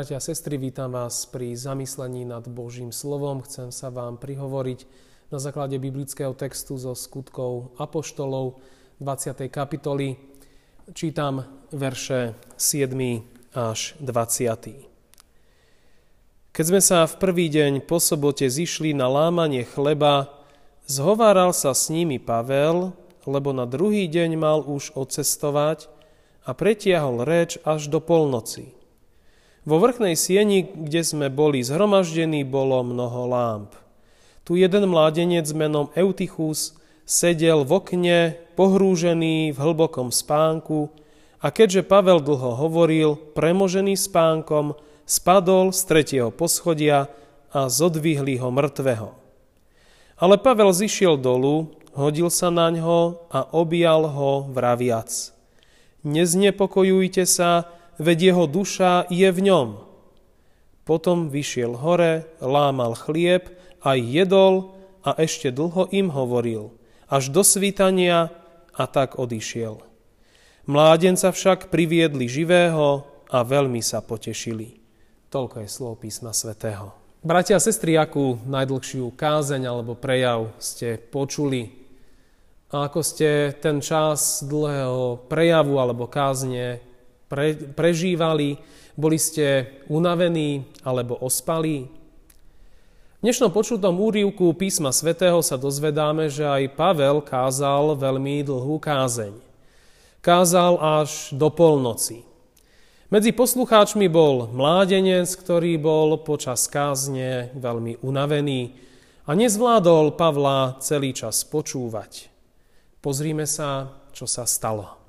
Bratia a sestry, vítam vás pri zamyslení nad Božím slovom. Chcem sa vám prihovoriť na základe biblického textu zo skutkov Apoštolov 20. kapitoly. Čítam verše 7 až 20. Keď sme sa v prvý deň po sobote zišli na lámanie chleba, zhováral sa s nimi Pavel, lebo na druhý deň mal už odcestovať a pretiahol reč až do polnoci. Vo vrchnej sieni, kde sme boli zhromaždení, bolo mnoho lámp. Tu jeden mládenec menom Eutychus sedel v okne, pohrúžený v hlbokom spánku a keďže Pavel dlho hovoril, premožený spánkom, spadol z tretieho poschodia a zodvihli ho mŕtvého. Ale Pavel zišiel dolu, hodil sa na a objal ho vraviac. Neznepokojujte sa, veď jeho duša je v ňom. Potom vyšiel hore, lámal chlieb, aj jedol a ešte dlho im hovoril, až do svítania a tak odišiel. Mládenca však priviedli živého a veľmi sa potešili. Toľko je slov písma svätého. Bratia a sestry, akú najdlhšiu kázeň alebo prejav ste počuli a ako ste ten čas dlhého prejavu alebo kázne pre, prežívali? Boli ste unavení alebo ospali? V dnešnom počutom úrivku písma svätého sa dozvedáme, že aj Pavel kázal veľmi dlhú kázeň. Kázal až do polnoci. Medzi poslucháčmi bol mládenec, ktorý bol počas kázne veľmi unavený a nezvládol Pavla celý čas počúvať. Pozrime sa, čo sa stalo.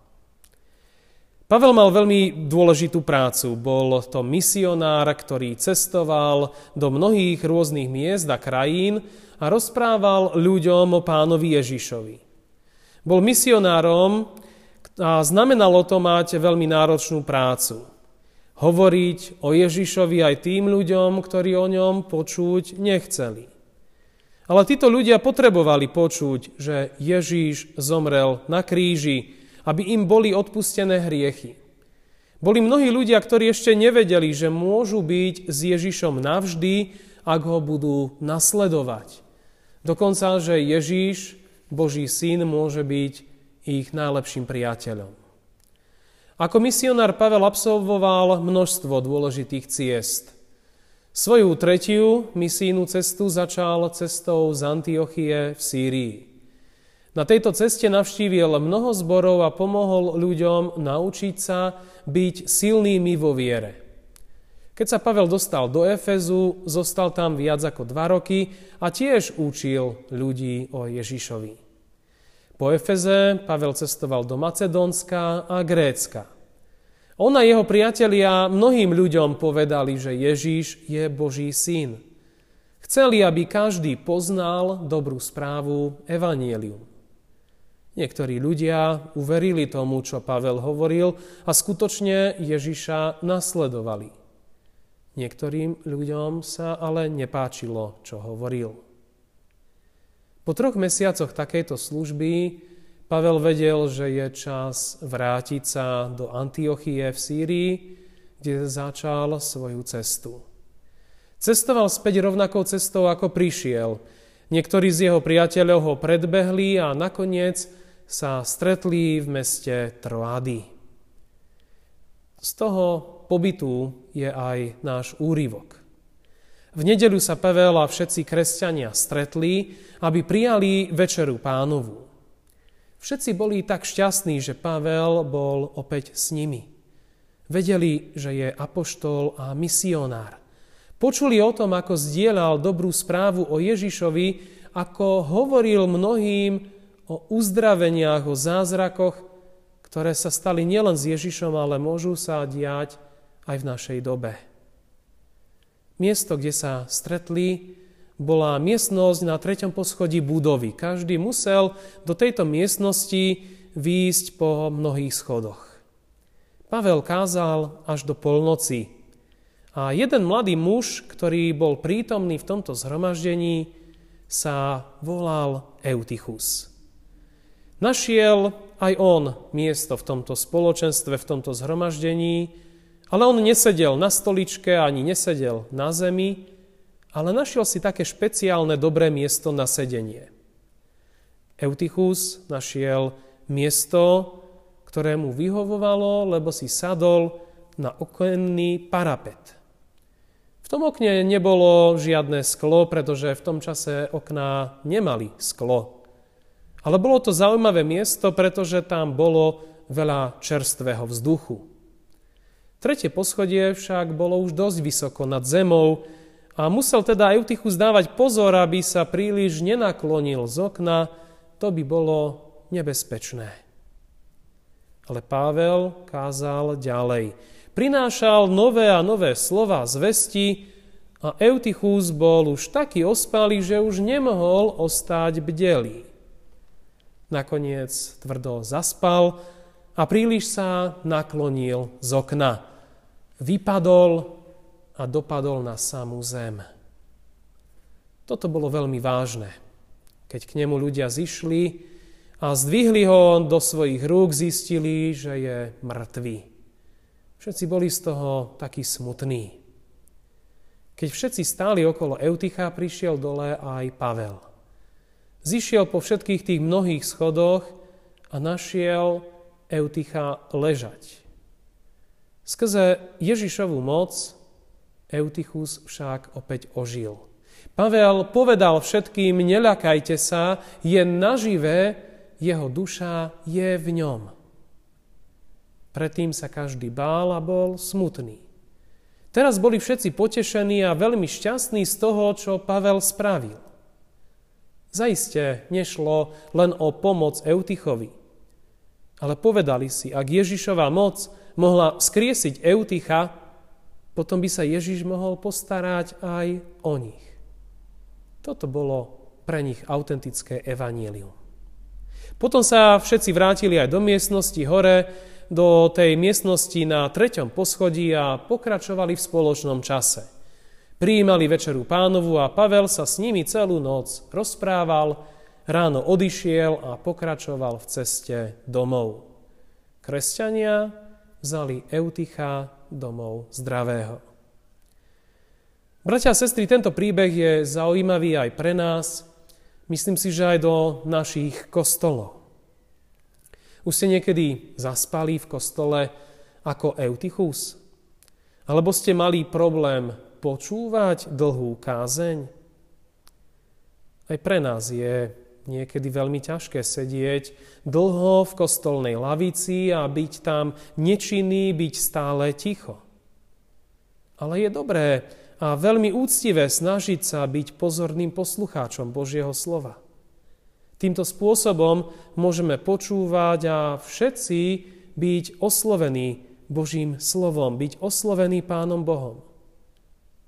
Pavel mal veľmi dôležitú prácu. Bol to misionár, ktorý cestoval do mnohých rôznych miest a krajín a rozprával ľuďom o pánovi Ježišovi. Bol misionárom a znamenalo to mať veľmi náročnú prácu. Hovoriť o Ježišovi aj tým ľuďom, ktorí o ňom počuť nechceli. Ale títo ľudia potrebovali počuť, že Ježíš zomrel na kríži, aby im boli odpustené hriechy. Boli mnohí ľudia, ktorí ešte nevedeli, že môžu byť s Ježišom navždy, ak ho budú nasledovať. Dokonca, že Ježíš, Boží syn, môže byť ich najlepším priateľom. Ako misionár Pavel absolvoval množstvo dôležitých ciest. Svoju tretiu misijnú cestu začal cestou z Antiochie v Sýrii. Na tejto ceste navštívil mnoho zborov a pomohol ľuďom naučiť sa byť silnými vo viere. Keď sa Pavel dostal do Efezu, zostal tam viac ako dva roky a tiež učil ľudí o Ježišovi. Po Efeze Pavel cestoval do Macedónska a Grécka. On a jeho priatelia mnohým ľuďom povedali, že Ježíš je Boží syn. Chceli, aby každý poznal dobrú správu Evanielium. Niektorí ľudia uverili tomu, čo Pavel hovoril a skutočne Ježiša nasledovali. Niektorým ľuďom sa ale nepáčilo, čo hovoril. Po troch mesiacoch takejto služby Pavel vedel, že je čas vrátiť sa do Antiochie v Sýrii, kde začal svoju cestu. Cestoval späť rovnakou cestou, ako prišiel. Niektorí z jeho priateľov ho predbehli a nakoniec sa stretli v meste Troády. Z toho pobytu je aj náš úryvok. V nedeľu sa Pavel a všetci kresťania stretli, aby prijali večeru pánovu. Všetci boli tak šťastní, že Pavel bol opäť s nimi. Vedeli, že je apoštol a misionár. Počuli o tom, ako zdieľal dobrú správu o Ježišovi, ako hovoril mnohým o uzdraveniach, o zázrakoch, ktoré sa stali nielen s Ježišom, ale môžu sa diať aj v našej dobe. Miesto, kde sa stretli, bola miestnosť na treťom poschodí budovy. Každý musel do tejto miestnosti výjsť po mnohých schodoch. Pavel kázal až do polnoci a jeden mladý muž, ktorý bol prítomný v tomto zhromaždení, sa volal Eutychus. Našiel aj on miesto v tomto spoločenstve, v tomto zhromaždení Ale on nesedel na stoličke ani nesedel na zemi, ale našiel si také špeciálne dobré miesto na sedenie. Eutychus našiel miesto, ktoré mu vyhovovalo, lebo si sadol na okenný parapet. V tom okne nebolo žiadne sklo, pretože v tom čase okná nemali sklo. Ale bolo to zaujímavé miesto, pretože tam bolo veľa čerstvého vzduchu. Tretie poschodie však bolo už dosť vysoko nad zemou a musel teda Eutychus dávať pozor, aby sa príliš nenaklonil z okna, to by bolo nebezpečné. Ale Pável kázal ďalej. Prinášal nové a nové slova zvesti a Eutychus bol už taký ospalý, že už nemohol ostať bdelý. Nakoniec tvrdo zaspal a príliš sa naklonil z okna vypadol a dopadol na samú zem. Toto bolo veľmi vážne. Keď k nemu ľudia zišli a zdvihli ho do svojich rúk, zistili, že je mŕtvý. Všetci boli z toho takí smutní. Keď všetci stáli okolo Eutycha, prišiel dole aj Pavel. Zišiel po všetkých tých mnohých schodoch a našiel Eutycha ležať. Skrze Ježišovú moc Eutychus však opäť ožil. Pavel povedal všetkým, neľakajte sa, je naživé, jeho duša je v ňom. Predtým sa každý bál a bol smutný. Teraz boli všetci potešení a veľmi šťastní z toho, čo Pavel spravil. Zaiste nešlo len o pomoc Eutychovi, ale povedali si, ak Ježišová moc mohla skriesiť Eutycha, potom by sa Ježiš mohol postarať aj o nich. Toto bolo pre nich autentické evanílium. Potom sa všetci vrátili aj do miestnosti hore, do tej miestnosti na treťom poschodí a pokračovali v spoločnom čase. Prijímali večeru pánovu a Pavel sa s nimi celú noc rozprával, ráno odišiel a pokračoval v ceste domov. Kresťania vzali Eutycha domov zdravého. Bratia a sestry, tento príbeh je zaujímavý aj pre nás. Myslím si, že aj do našich kostolov. Už ste niekedy zaspali v kostole ako Eutychus? Alebo ste mali problém počúvať dlhú kázeň? Aj pre nás je niekedy veľmi ťažké sedieť dlho v kostolnej lavici a byť tam nečinný, byť stále ticho. Ale je dobré a veľmi úctivé snažiť sa byť pozorným poslucháčom Božieho slova. Týmto spôsobom môžeme počúvať a všetci byť oslovení Božím slovom, byť oslovení Pánom Bohom.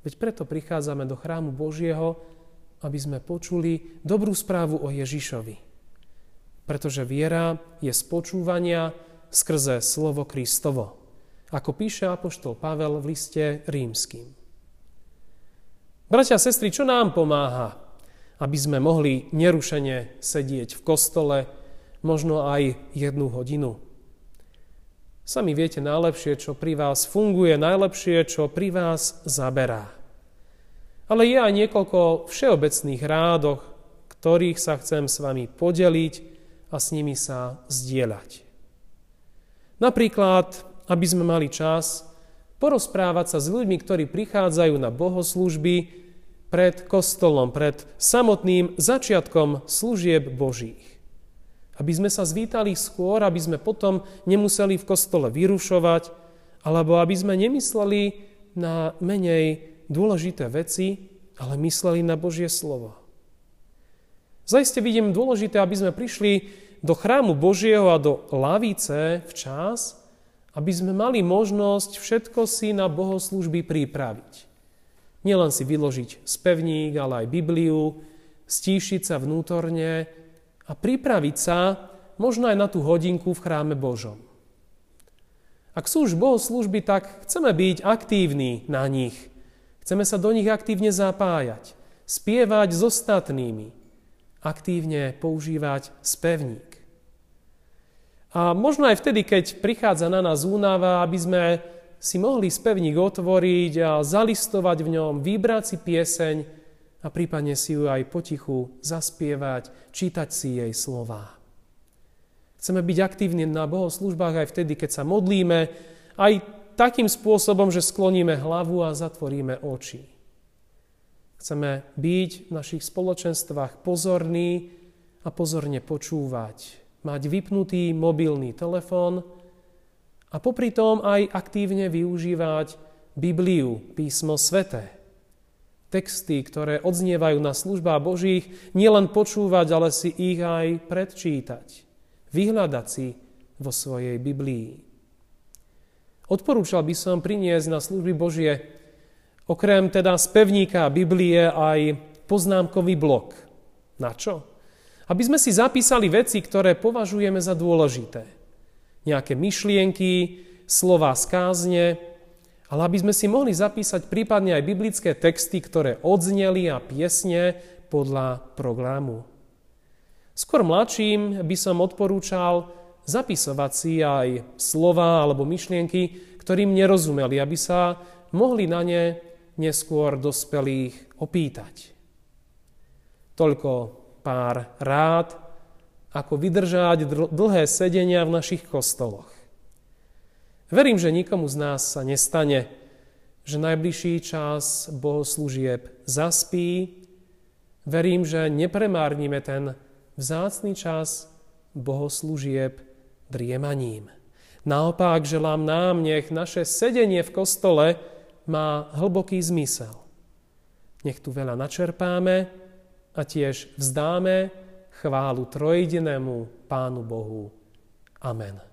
Veď preto prichádzame do chrámu Božieho, aby sme počuli dobrú správu o Ježišovi. Pretože viera je z počúvania skrze slovo Kristovo, ako píše apoštol Pavel v liste rímským. Bratia a sestry, čo nám pomáha, aby sme mohli nerušene sedieť v kostole možno aj jednu hodinu? Sami viete najlepšie, čo pri vás funguje, najlepšie, čo pri vás zaberá. Ale je aj niekoľko všeobecných rádoch, ktorých sa chcem s vami podeliť a s nimi sa zdieľať. Napríklad, aby sme mali čas porozprávať sa s ľuďmi, ktorí prichádzajú na bohoslužby pred kostolom, pred samotným začiatkom služieb Božích. Aby sme sa zvítali skôr, aby sme potom nemuseli v kostole vyrušovať, alebo aby sme nemysleli na menej dôležité veci, ale mysleli na Božie slovo. Zajiste vidím dôležité, aby sme prišli do chrámu Božieho a do lavice včas, aby sme mali možnosť všetko si na bohoslužby pripraviť. Nielen si vyložiť spevník, ale aj Bibliu, stíšiť sa vnútorne a pripraviť sa možno aj na tú hodinku v chráme Božom. Ak sú už bohoslužby, tak chceme byť aktívni na nich – Chceme sa do nich aktívne zapájať, spievať s ostatnými, aktívne používať spevník. A možno aj vtedy, keď prichádza na nás únava, aby sme si mohli spevník otvoriť a zalistovať v ňom, vybrať si pieseň a prípadne si ju aj potichu zaspievať, čítať si jej slova. Chceme byť aktívni na bohoslužbách aj vtedy, keď sa modlíme, aj takým spôsobom, že skloníme hlavu a zatvoríme oči. Chceme byť v našich spoločenstvách pozorní a pozorne počúvať. Mať vypnutý mobilný telefón a popri tom aj aktívne využívať Bibliu, písmo sveté. Texty, ktoré odznievajú na službách Božích, nielen počúvať, ale si ich aj predčítať. Vyhľadať si vo svojej Biblii. Odporúčal by som priniesť na služby Božie Okrem teda spevníka Biblie aj poznámkový blok. Na čo? Aby sme si zapísali veci, ktoré považujeme za dôležité. Nejaké myšlienky, slova z kázne, ale aby sme si mohli zapísať prípadne aj biblické texty, ktoré odzneli a piesne podľa programu. Skôr mladším by som odporúčal zapisovať si aj slova alebo myšlienky, ktorým nerozumeli, aby sa mohli na ne neskôr dospelých opýtať. Toľko pár rád, ako vydržať dlhé sedenia v našich kostoloch. Verím, že nikomu z nás sa nestane, že najbližší čas bohoslúžieb zaspí. Verím, že nepremárnime ten vzácný čas bohoslúžieb driemaním. Naopak želám nám, nech naše sedenie v kostole má hlboký zmysel. Nech tu veľa načerpáme a tiež vzdáme chválu trojedinému Pánu Bohu. Amen.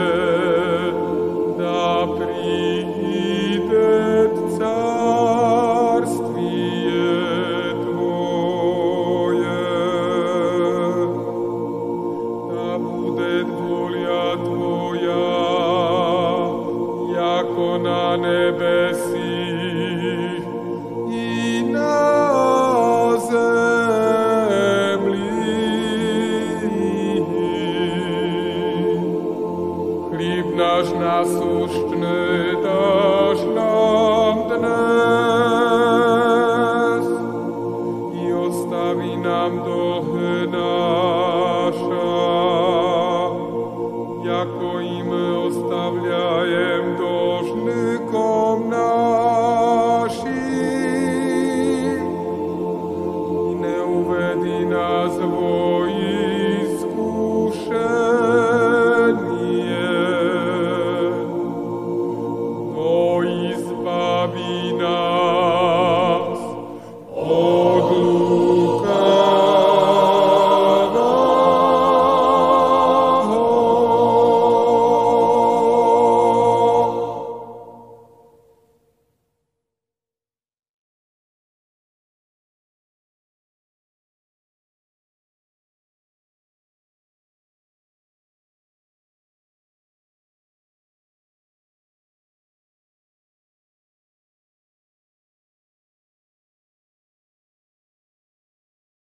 temptos